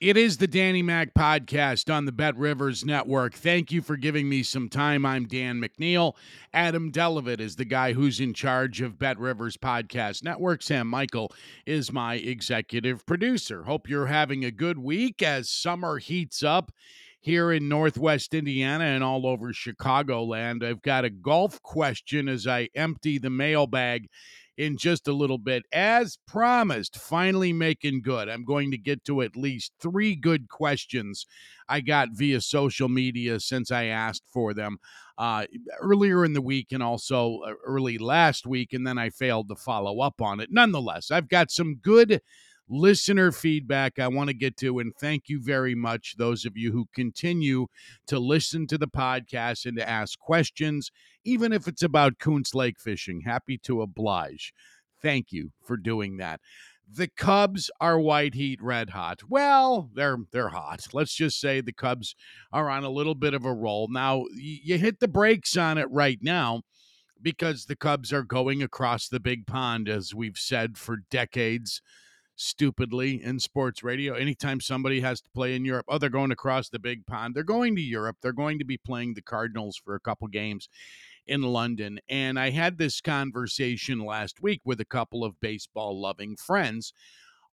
It is the Danny Mac podcast on the Bet Rivers Network. Thank you for giving me some time. I'm Dan McNeil. Adam Delavitt is the guy who's in charge of Bet Rivers Podcast Network. Sam Michael is my executive producer. Hope you're having a good week as summer heats up here in Northwest Indiana and all over Chicagoland. I've got a golf question as I empty the mailbag in just a little bit. As promised, finally making good. I'm going to get to at least three good questions I got via social media since I asked for them uh, earlier in the week and also uh, early last week, and then I failed to follow up on it. Nonetheless, I've got some good listener feedback I want to get to. And thank you very much, those of you who continue to listen to the podcast and to ask questions, even if it's about Koontz Lake fishing. Happy to oblige. Thank you for doing that. The Cubs are white heat red hot. Well, they're they're hot. Let's just say the Cubs are on a little bit of a roll. Now, you hit the brakes on it right now because the Cubs are going across the big pond as we've said for decades stupidly in sports radio. Anytime somebody has to play in Europe, oh, they're going across the big pond. They're going to Europe. They're going to be playing the Cardinals for a couple games in London. And I had this conversation last week with a couple of baseball loving friends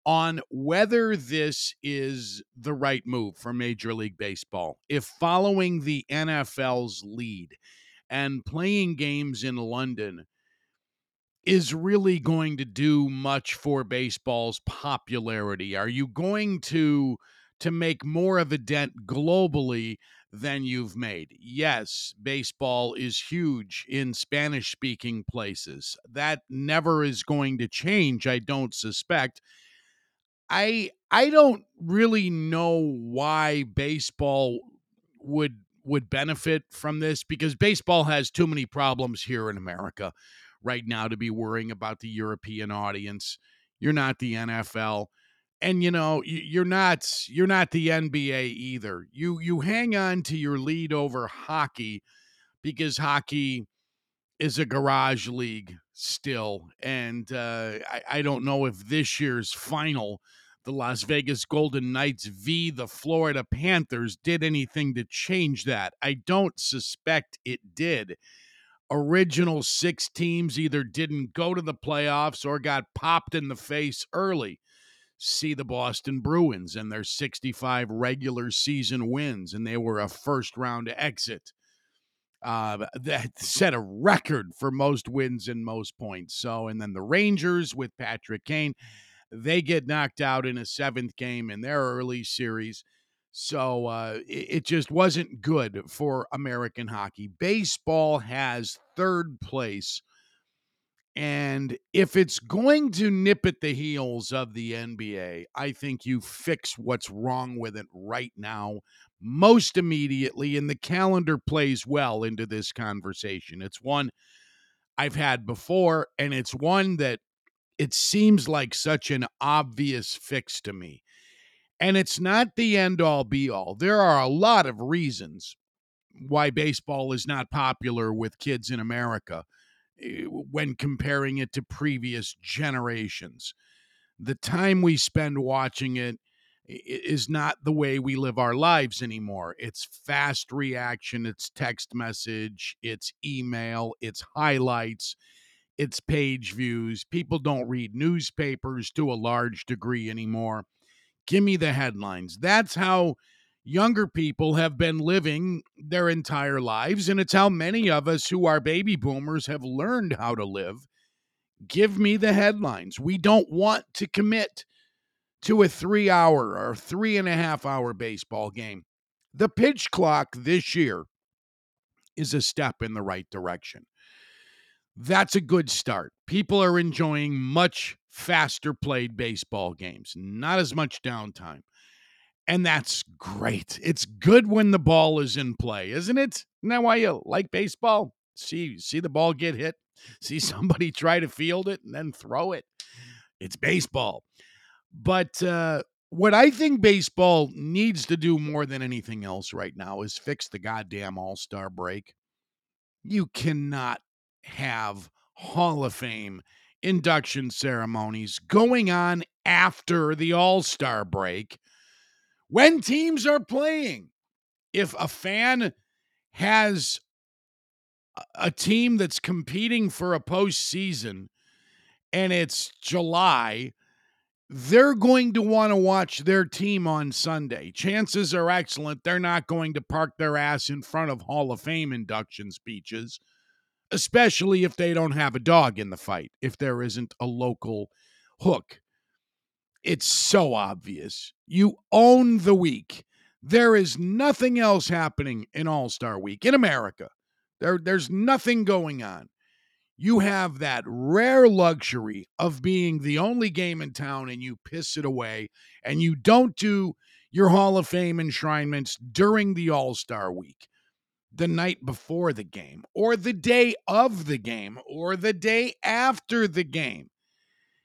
on whether this is the right move for Major League Baseball. If following the NFL's lead and playing games in London is really going to do much for baseball's popularity? Are you going to to make more of a dent globally than you've made? Yes, baseball is huge in Spanish speaking places. That never is going to change, I don't suspect. I I don't really know why baseball would would benefit from this because baseball has too many problems here in America right now to be worrying about the European audience. You're not the NFL. And you know, you're not you're not the NBA either. You you hang on to your lead over hockey because hockey is a garage league still. And uh, I, I don't know if this year's final, the Las Vegas Golden Knights v. the Florida Panthers, did anything to change that. I don't suspect it did original six teams either didn't go to the playoffs or got popped in the face early. See the Boston Bruins and their 65 regular season wins, and they were a first round exit. Uh, that set a record for most wins and most points. So, and then the Rangers with Patrick Kane, they get knocked out in a seventh game in their early series. So uh, it, it just wasn't good for American hockey. Baseball has third place. And if it's going to nip at the heels of the NBA, I think you fix what's wrong with it right now, most immediately. And the calendar plays well into this conversation. It's one I've had before, and it's one that it seems like such an obvious fix to me. And it's not the end all be all. There are a lot of reasons why baseball is not popular with kids in America Eh, when comparing it to previous generations. The time we spend watching it is not the way we live our lives anymore. It's fast reaction, it's text message, it's email, it's highlights, it's page views. People don't read newspapers to a large degree anymore. Give me the headlines. That's how younger people have been living their entire lives. And it's how many of us who are baby boomers have learned how to live. Give me the headlines. We don't want to commit to a three hour or three and a half hour baseball game. The pitch clock this year is a step in the right direction. That's a good start. People are enjoying much faster played baseball games, not as much downtime. And that's great. It's good when the ball is in play, isn't it? Isn't that why you like baseball? See, see the ball get hit, see somebody try to field it and then throw it. It's baseball. But uh, what I think baseball needs to do more than anything else right now is fix the goddamn All Star break. You cannot have Hall of Fame induction ceremonies going on after the All Star break when teams are playing. If a fan has a team that's competing for a postseason and it's July, they're going to want to watch their team on Sunday. Chances are excellent they're not going to park their ass in front of Hall of Fame induction speeches, especially if they don't have a dog in the fight, if there isn't a local hook. It's so obvious. You own the week. There is nothing else happening in All Star Week in America. There, there's nothing going on you have that rare luxury of being the only game in town and you piss it away and you don't do your Hall of Fame enshrinements during the All Star week, the night before the game, or the day of the game, or the day after the game.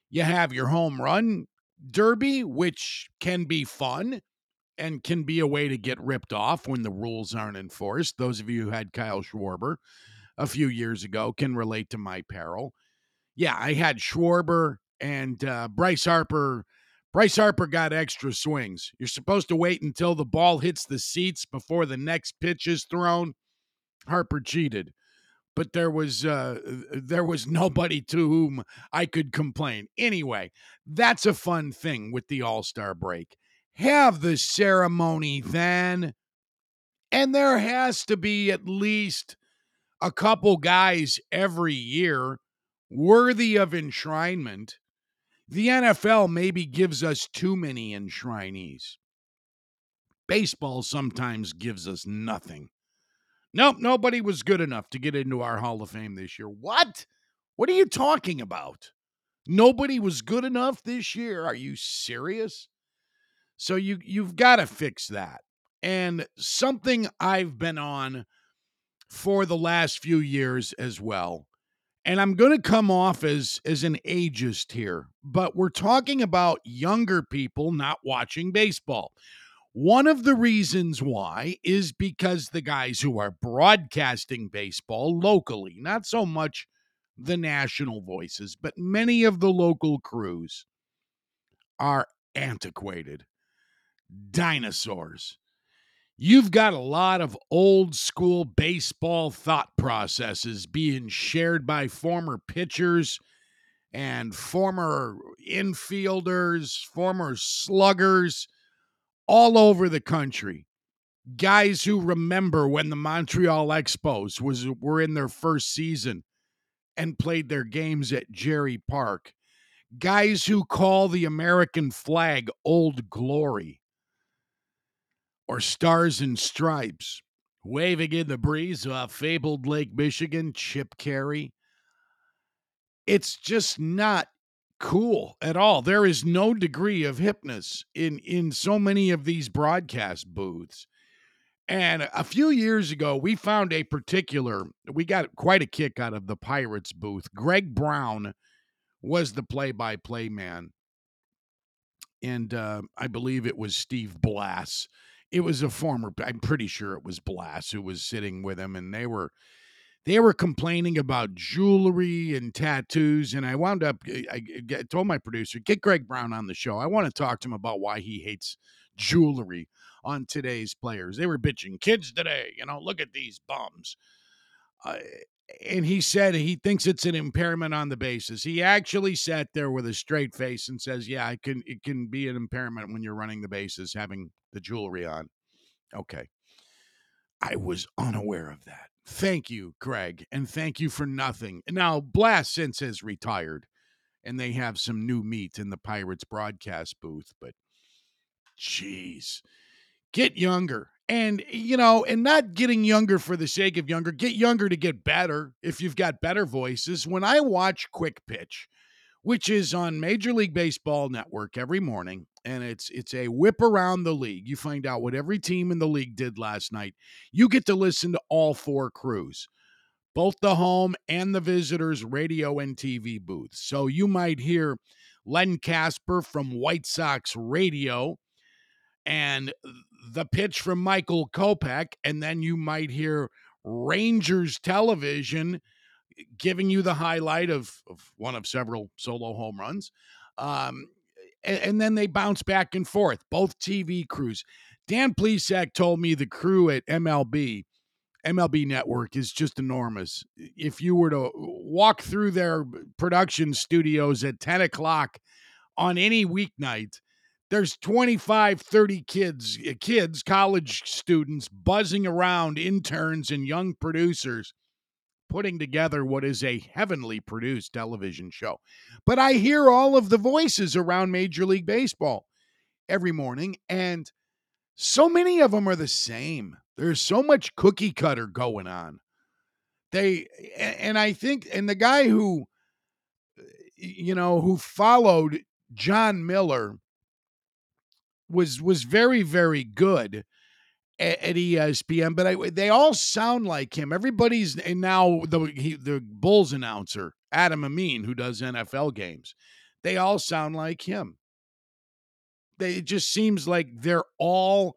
You have your home run derby, which can be fun and can be a way to get ripped off when the rules aren't enforced. Those of you who had Kyle Schwarber a few years ago can relate to my peril. Yeah, I had Schwarber and uh, Bryce Harper. Bryce Harper got extra swings. You're supposed to wait until the ball hits the seats before the next pitch is thrown. Harper cheated, but there was uh, there was nobody to whom I could complain. Anyway, that's a fun thing with the All Star break. Have the ceremony then, and there has to be at least a couple guys every year worthy of enshrinement. The NFL maybe gives us too many enshrinees. Baseball sometimes gives us nothing. Nope, nobody was good enough to get into our Hall of Fame this year. What? What are you talking about? Nobody was good enough this year. Are you serious? So you you've got to fix that. And something I've been on for the last few years as well. And I'm going to come off as as an ageist here, but we're talking about younger people not watching baseball. One of the reasons why is because the guys who are broadcasting baseball locally, not so much the national voices, but many of the local crews are antiquated dinosaurs. You've got a lot of old school baseball thought processes being shared by former pitchers and former infielders, former sluggers all over the country. Guys who remember when the Montreal Expos was were in their first season and played their games at Jarry Park. Guys who call the American flag old glory or Stars and Stripes, waving in the breeze off fabled Lake Michigan, Chip Caray. It's just not cool at all. There is no degree of hipness in in so many of these broadcast booths. And a few years ago, we found a particular, we got quite a kick out of the Pirates booth. Greg Brown was the play by play man. And uh, I believe it was Steve Blass it was a former i'm pretty sure it was blass who was sitting with him and they were they were complaining about jewelry and tattoos and i wound up i, I told my producer get greg brown on the show i want to talk to him about why he hates jewelry on today's players they were bitching kids today you know look at these bums uh, and he said he thinks it's an impairment on the basis. He actually sat there with a straight face and says, "Yeah, it can it can be an impairment when you're running the bases having the jewelry on." Okay. I was unaware of that. Thank you, Craig, and thank you for nothing. Now, Blass since has retired, and they have some new meat in the Pirates broadcast booth. But, jeez, get younger. And, you know, and not getting younger for the sake of younger, get younger to get better if you've got better voices. When I watch Quick Pitch, which is on Major League Baseball Network every morning, and it's it's a whip around the league. You find out what every team in the league did last night. You get to listen to all four crews both the home and the visitors' radio and TV booths. So you might hear Len Kasper from White Sox radio and the pitch from Michael Kopech, and then you might hear Rangers television giving you the highlight of, of one of several solo home runs. Um, and, and, then they bounce back and forth, both TV crews. Dan Plesac told me the crew at MLB MLB Network is just enormous. If you were to walk through their production studios at 10 o'clock on any weeknight, there's 25, 30 kids, eh, kids, college students buzzing around, interns and young producers putting together what is a heavenly produced television show. But I hear all of the voices around Major League Baseball every morning, and so many of them are the same. There's so much cookie cutter going on. They and I think and the guy who you know who followed Jon Miller was was very very good at, ESPN, but I, they all sound like him. Everybody's and now the he, the Bulls announcer Adam Amin who does NFL games. They all sound like him. They it just seems like they're all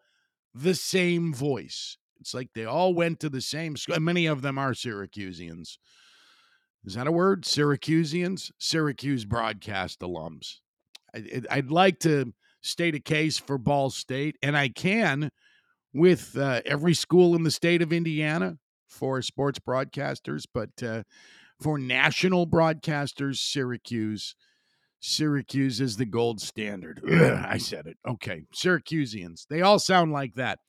the same voice. It's like they all went to the same school. Many of them are Syracusians. Is that a word? Syracusians? Syracuse broadcast alums. I'd like to state a case for Ball State, and I can with uh, every school in the state of Indiana for sports broadcasters, but uh, for national broadcasters, Syracuse Syracuse is the gold standard. Ugh, I said it. Okay. Syracusians. They all sound like that.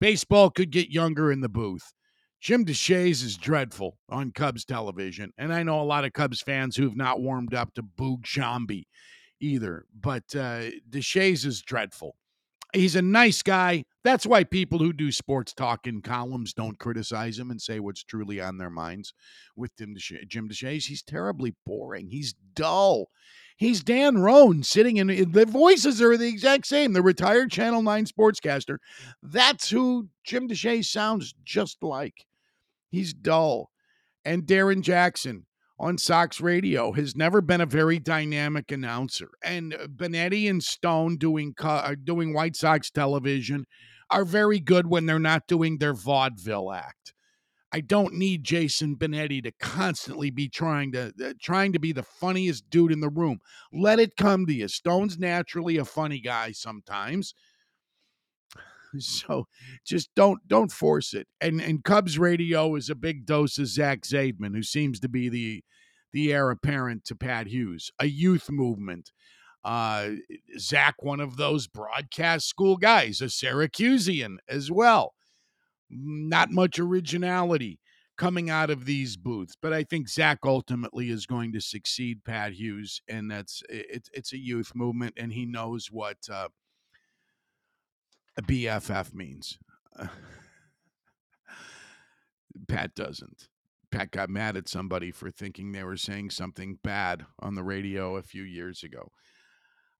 Baseball could get younger in the booth. Jim Deshaies is dreadful on Cubs television. And I know a lot of Cubs fans who've not warmed up to Boog Sciambi either. But uh, Deshaies is dreadful. He's a nice guy. That's why people who do sports talk in columns don't criticize him and say what's truly on their minds with Jim Deshaies. He's terribly boring. He's dull. He's Dan Roan sitting in the voices are the exact same. The retired Channel 9 sportscaster. That's who Jim Deshaies sounds just like. He's dull. And Darrin Jackson on Sox radio has never been a very dynamic announcer. And Benetti and Stone doing uh, doing White Sox television are very good when they're not doing their vaudeville act. I don't need Jason Benetti to constantly be trying to uh, trying to be the funniest dude in the room. Let it come to you. Stone's naturally a funny guy sometimes. So just don't don't force it. And and Cubs radio is a big dose of Zach Zaidman, who seems to be the the heir apparent to Pat Hughes, a youth movement. Uh, Zach, one of those broadcast school guys, a Syracusian as well not much originality coming out of these booths. But I think Zach ultimately is going to succeed Pat Hughes, and that's it's it's a youth movement, and he knows what uh, BFF means. Pat doesn't. Pat got mad at somebody for thinking they were saying something bad on the radio a few years ago.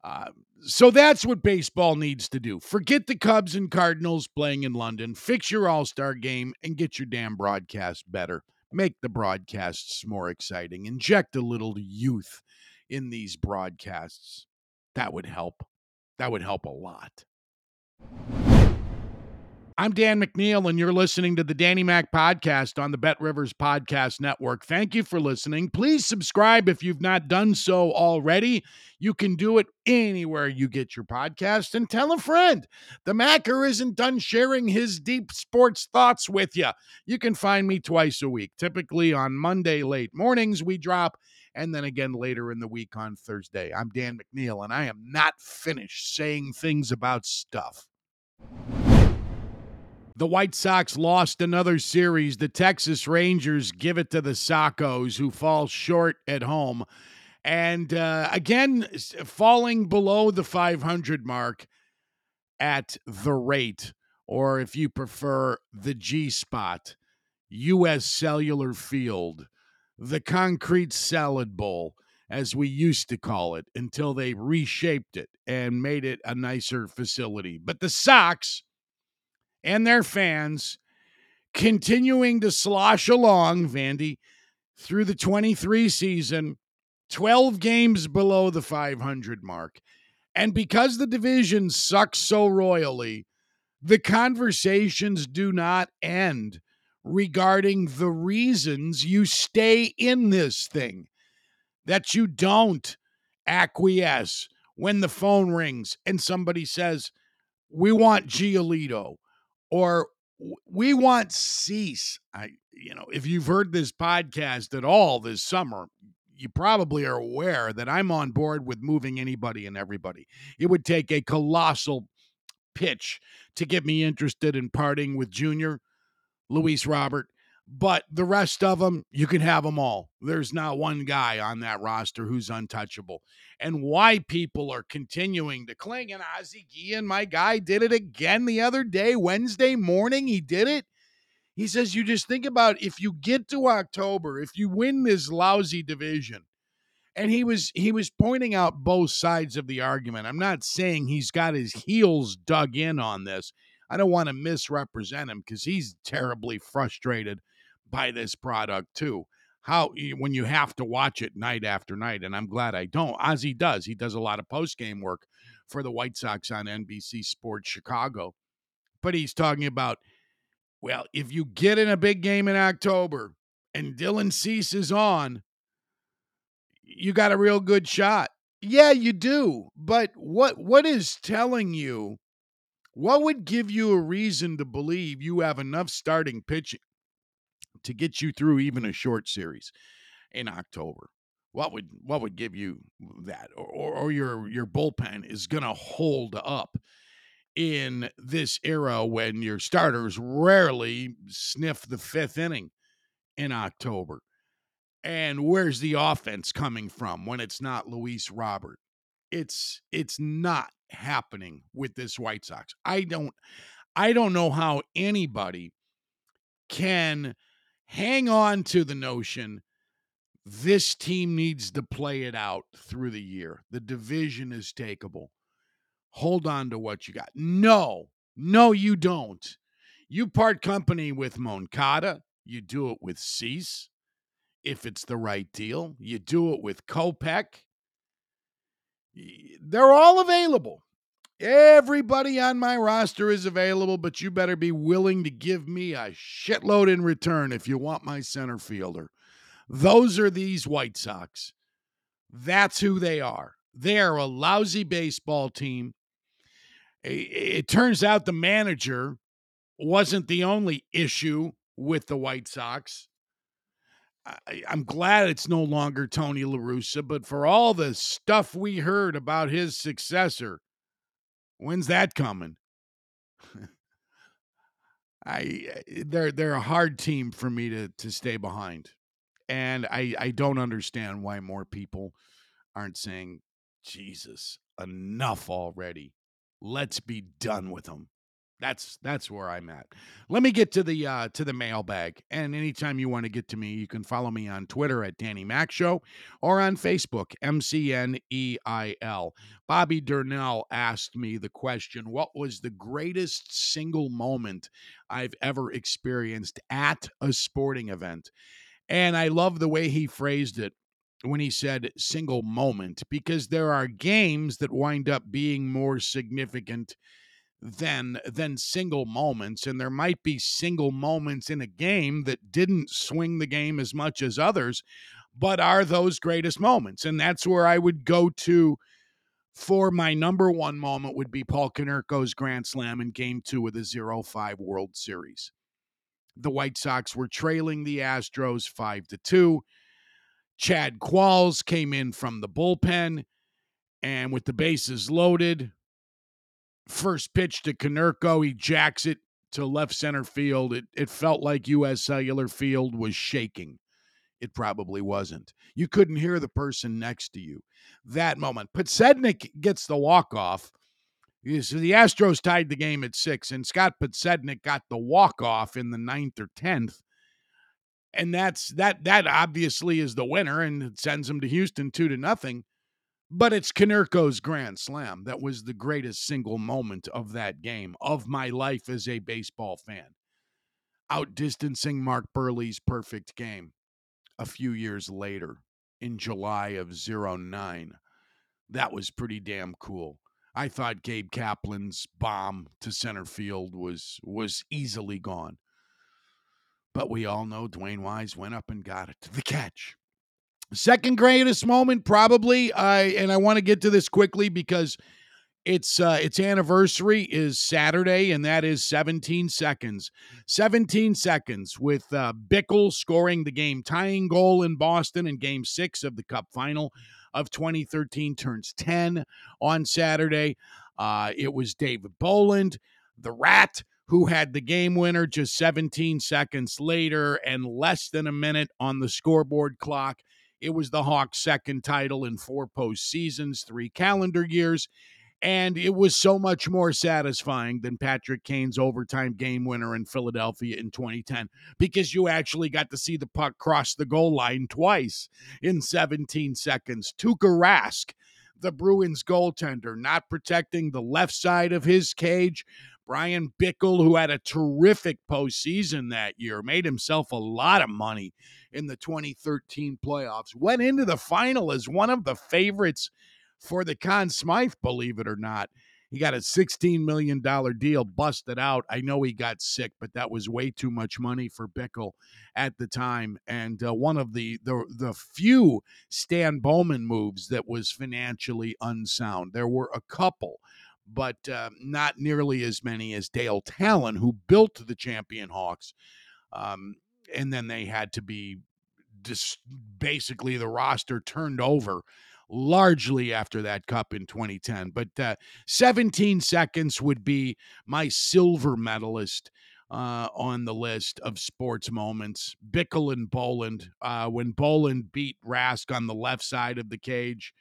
Uh, so that's what baseball needs to do. Forget the Cubs and Cardinals playing in London. Fix your All Star game and get your damn broadcast better. Make the broadcasts more exciting. Inject a little youth in these broadcasts. That would help. That would help a lot. I'm Dan McNeil, and you're listening to the Danny Mac podcast on the Bet Rivers Podcast Network. Thank you for listening. Please subscribe if you've not done so already. You can do it anywhere you get your podcast and tell a friend. The Macker isn't done sharing his deep sports thoughts with you. You can find me twice a week, typically on Monday late mornings, we drop, and then again later in the week on Thursday. I'm Dan McNeil, and I am not finished saying things about stuff. The White Sox lost another series. The Texas Rangers give it to the Sockos, who fall short at home. And uh, again, falling below the 500 mark at the rate, or if you prefer, the G spot, U.S. Cellular Field, the Concrete Salad Bowl, as we used to call it, until they reshaped it and made it a nicer facility. But the Sox and their fans continuing to slosh along, Vandy, through the 23 season, 12 games below the 500 mark. And because the division sucks so royally, the conversations do not end regarding the reasons you stay in this thing, that you don't acquiesce when the phone rings and somebody says, We want Giolito or we want Cease. I, you know, if you've heard this podcast at all this summer, you probably are aware that I'm on board with moving anybody and everybody. It would take a colossal pitch to get me interested in parting with Junior, Luis Robert, but the rest of them, you can have them all. There's not one guy on that roster who's untouchable. And why people are continuing to cling. And Ozzie Guillen, my guy, did it again the other day, Wednesday morning. He did it. He says, you just think about if you get to October, if you win this lousy division, and he was he was pointing out both sides of the argument. I'm not saying he's got his heels dug in on this. I don't want to misrepresent him because he's terribly frustrated by this product too. How when you have to watch it night after night, and I'm glad I don't. Ozzie does. He does a lot of post game work for the White Sox on NBC Sports Chicago, but he's talking about well, if you get in a big game in October and Dylan Cease is on, you got a real good shot. Yeah, you do. But what what is telling you? What would give you a reason to believe you have enough starting pitching to get you through even a short series in October? What would what would give you that, or or, or your your bullpen is going to hold up in this era when your starters rarely sniff the fifth inning in October? And where's the offense coming from when it's not Luis Robert? It's it's not happening with this White Sox. I don't I don't know how anybody can hang on to the notion this team needs to play it out through the year. The division is takeable. Hold on to what you got. No, no, you don't. You part company with Moncada. You do it with Cease if it's the right deal. You do it with Kopech. They're all available. Everybody on my roster is available, but you better be willing to give me a shitload in return if you want my center fielder. Those are these White Sox. That's who they are. They are a lousy baseball team. It turns out the manager wasn't the only issue with the White Sox. I, am glad it's no longer Tony La Russa, but for all the stuff we heard about his successor, When's that coming? I eh, they're they're a hard team for me to to stay behind. And I I don't understand why more people aren't saying Jesus, enough already. Let's be done with them. That's that's where I'm at. Let me get to the uh, to the mailbag. And anytime you want to get to me, you can follow me on Twitter at Danny Mac Show or on Facebook, MCNEIL. Bobby Durnell asked me the question: What was the greatest single moment I've ever experienced at a sporting event? And I love the way he phrased it when he said single moment, because there are games that wind up being more significant than than single moments and there might be single moments in a game that didn't swing the game as much as others but are those greatest moments and that's where I would go to for my number one moment would be Paul Konerko's grand slam in game 2 of the 0-5 World Series. The White Sox were trailing the Astros 5 to 2 Chad Qualls came in from the bullpen and with the bases loaded first pitch to Konerko, he jacks it to left center field. It it felt like U.S. Cellular Field was shaking. It probably wasn't. You couldn't hear the person next to you. That moment. Podsednik gets the walk off. So the Astros tied the game at six, and Scott Podsednik got the walk off in the ninth or tenth. And that's that that obviously is the winner and it sends them to Houston two to nothing. But it's Konerko's grand slam. That was the greatest single moment of that game, of my life as a baseball fan. Outdistancing Mark Buehrle's perfect game a few years later in July of 09. That was pretty damn cool. I thought Gabe Kapler's bomb to center field was was easily gone. But we all know Dewayne Wise went up and got it to the catch. Second greatest moment, probably. I and I want to get to this quickly because its uh, its anniversary is Saturday, and that is 17 seconds. 17 seconds with uh, Bickell scoring the game tying goal in Boston in Game Six of the Cup Final of 2013 turns 10 on Saturday. Uh, it was David Bolland, the Rat, who had the game winner just 17 seconds later and less than a minute on the scoreboard clock. It was the Hawks' second title in four postseasons, three calendar years. And it was so much more satisfying than Patrick Kane's overtime game winner in Philadelphia in 2010 because you actually got to see the puck cross the goal line twice in 17 seconds. Tuukka Rask, the Bruins goaltender, not protecting the left side of his cage. Bryan Bickell, who had a terrific postseason that year, made himself a lot of money in the 2013 playoffs, went into the final as one of the favorites for the Conn Smythe, believe it or not. He got a $16 million deal busted out. I know he got sick, but that was way too much money for Bickell at the time. And uh, one of the, the the few Stan Bowman moves that was financially unsound. There were a couple, but uh, not nearly as many as Dale Tallon, who built the champion Hawks. Um, and then they had to be just basically the roster turned over largely after that cup in 2010. But uh, 17 seconds would be my silver medalist uh, on the list of sports moments. Bickell and Bolland. uh, when Bolland beat Rask on the left side of the cage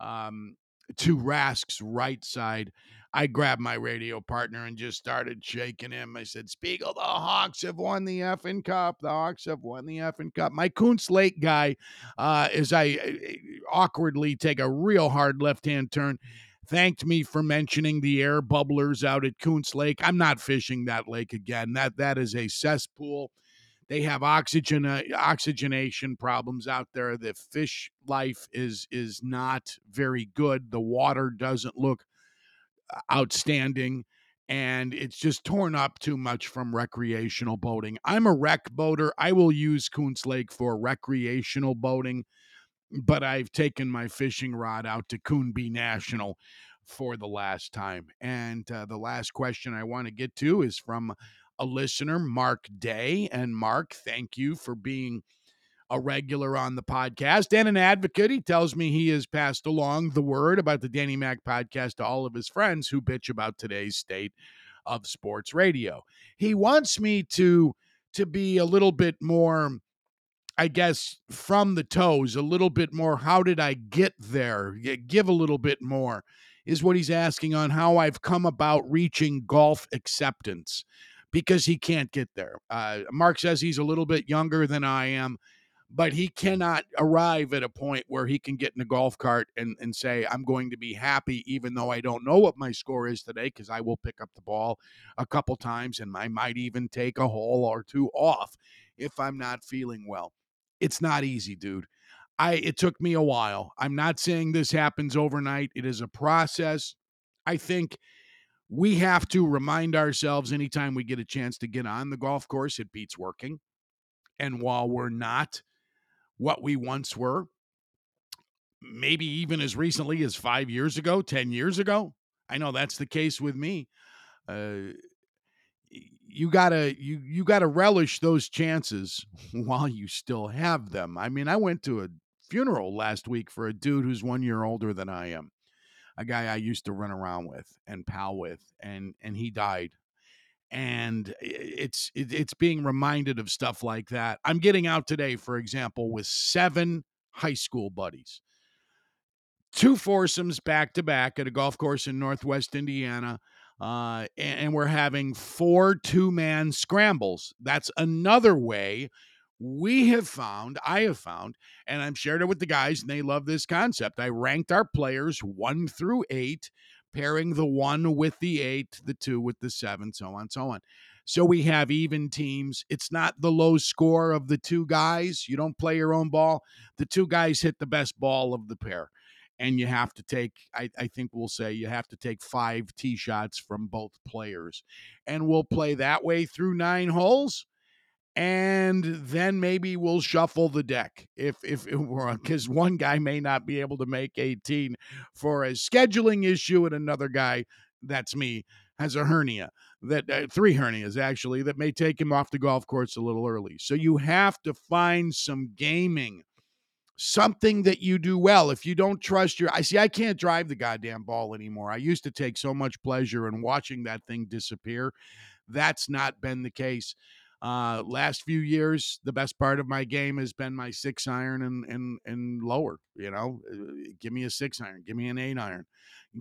um, to Rask's right side. I grabbed my radio partner and just started shaking him. I said, Spiegel, the Hawks have won the effing cup. The Hawks have won the effing cup. My Koontz Lake guy, uh, as I uh, awkwardly take a real hard left hand turn, thanked me for mentioning the air bubblers out at Koontz Lake. I'm not fishing that lake again. That that is a cesspool. They have oxygen uh, oxygenation problems out there. The fish life is is not very good. The water doesn't look outstanding and it's just torn up too much from recreational boating. I'm a rec boater. I will use Koontz Lake for recreational boating, but I've taken my fishing rod out to Coonbee National for the last time. And uh, the last question I want to get to is from a listener, Mark Day. And Mark, thank you for being a regular on the podcast and an advocate. He tells me he has passed along the word about the Danny Mac podcast to all of his friends who bitch about today's state of sports radio. He wants me to to be a little bit more I guess from the toes, a little bit more how did I get there? Give a little bit more is what he's asking on how I've come about reaching golf acceptance because he can't get there. Uh, Mark says he's a little bit younger than I am but he cannot arrive at a point where he can get in a golf cart and, and say, I'm going to be happy, even though I don't know what my score is today, because I will pick up the ball a couple times and I might even take a hole or two off if I'm not feeling well. It's not easy, dude. I it took me a while. I'm not saying this happens overnight. It is a process. I think we have to remind ourselves anytime we get a chance to get on the golf course, it beats working. And while we're not what we once were, maybe even as recently as five years ago, 10 years ago. I know that's the case with me. Uh, you gotta you you gotta relish those chances while you still have them. I mean, I went to a funeral last week for a dude who's one year older than I am, a guy I used to run around with and pal with, and and he died and it's it's being reminded of stuff like that. I'm getting out today, for example, with seven high school buddies, two foursomes back to back at a golf course in Northwest Indiana. Uh, and, and we're having four two man scrambles. That's another way we have found, I have found, and I've shared it with the guys, and they love this concept. I ranked our players one through eight, pairing the one with the eight, the two with the seven, so on, so on. So we have even teams. It's not the low score of the two guys. You don't play your own ball. The two guys hit the best ball of the pair. And you have to take, I, I think we'll say, you have to take five tee shots from both players. And we'll play that way through nine holes and then maybe we'll shuffle the deck if if it were because one guy may not be able to make 18 for a scheduling issue and another guy that's me has a hernia that uh, three hernias actually that may take him off the golf course a little early. So you have to find some gaming something that you do well. If you don't trust your i see i can't drive the goddamn ball anymore. I used to take so much pleasure in watching that thing disappear. That's not been the case uh, last few years, the best part of my game has been my six iron and and and lower. You know, uh, give me a six iron, give me an eight iron,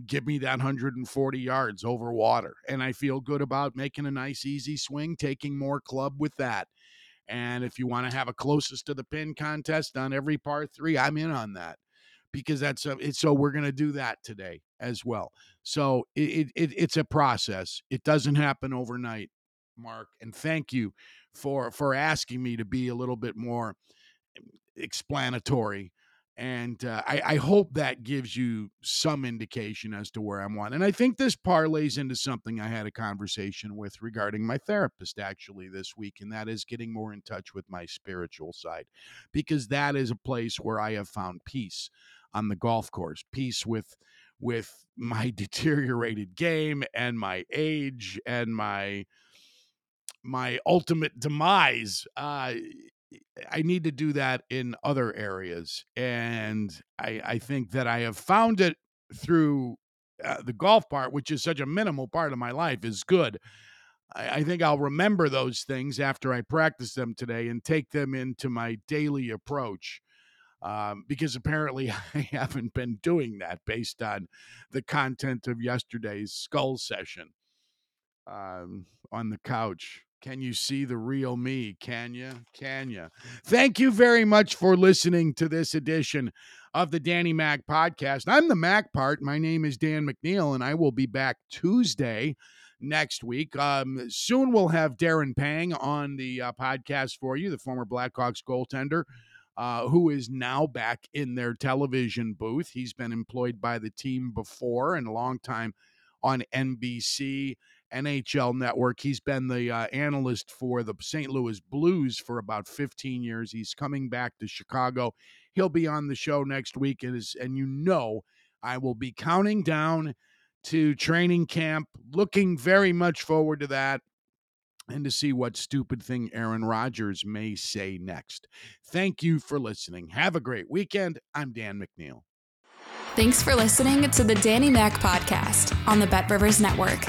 give me that 140 yards over water, and I feel good about making a nice easy swing, taking more club with that. And if you want to have a closest to the pin contest on every par three, I'm in on that because that's a, so we're going to do that today as well. So it, it it's a process. It doesn't happen overnight. Mark, and thank you for for asking me to be a little bit more explanatory. And uh, I, I hope that gives you some indication as to where I'm on. And I think this parlays into something I had a conversation with regarding my therapist actually this week, and that is getting more in touch with my spiritual side, because that is a place where I have found peace on the golf course, peace with with my deteriorated game and my age and my my ultimate demise. Uh, I need to do that in other areas, and I, I think that I have found it through uh, the golf part, which is such a minimal part of my life, is good. I, I think I'll remember those things after I practice them today and take them into my daily approach. Um, because apparently I haven't been doing that based on the content of yesterday's skull session um, on the couch. Can you see the real me? Can you? Can you? Thank you very much for listening to this edition of the Danny Mac podcast. I'm the Mac part. My name is Dan McNeil, and I will be back Tuesday next week. Um, soon we'll have Darren Pang on the uh, podcast for you, the former Blackhawks goaltender. Uh, who is now back in their television booth? He's been employed by the team before and a long time on NBC NHL network. He's been the uh, analyst for the St. Louis Blues for about 15 years. He's coming back to Chicago. He'll be on the show next week. And, is, and you know, I will be counting down to training camp, looking very much forward to that and to see what stupid thing Aaron Rodgers may say next. Thank you for listening. Have a great weekend. I'm Dan McNeil. Thanks for listening to the Danny Mac podcast on the Bet Rivers Network.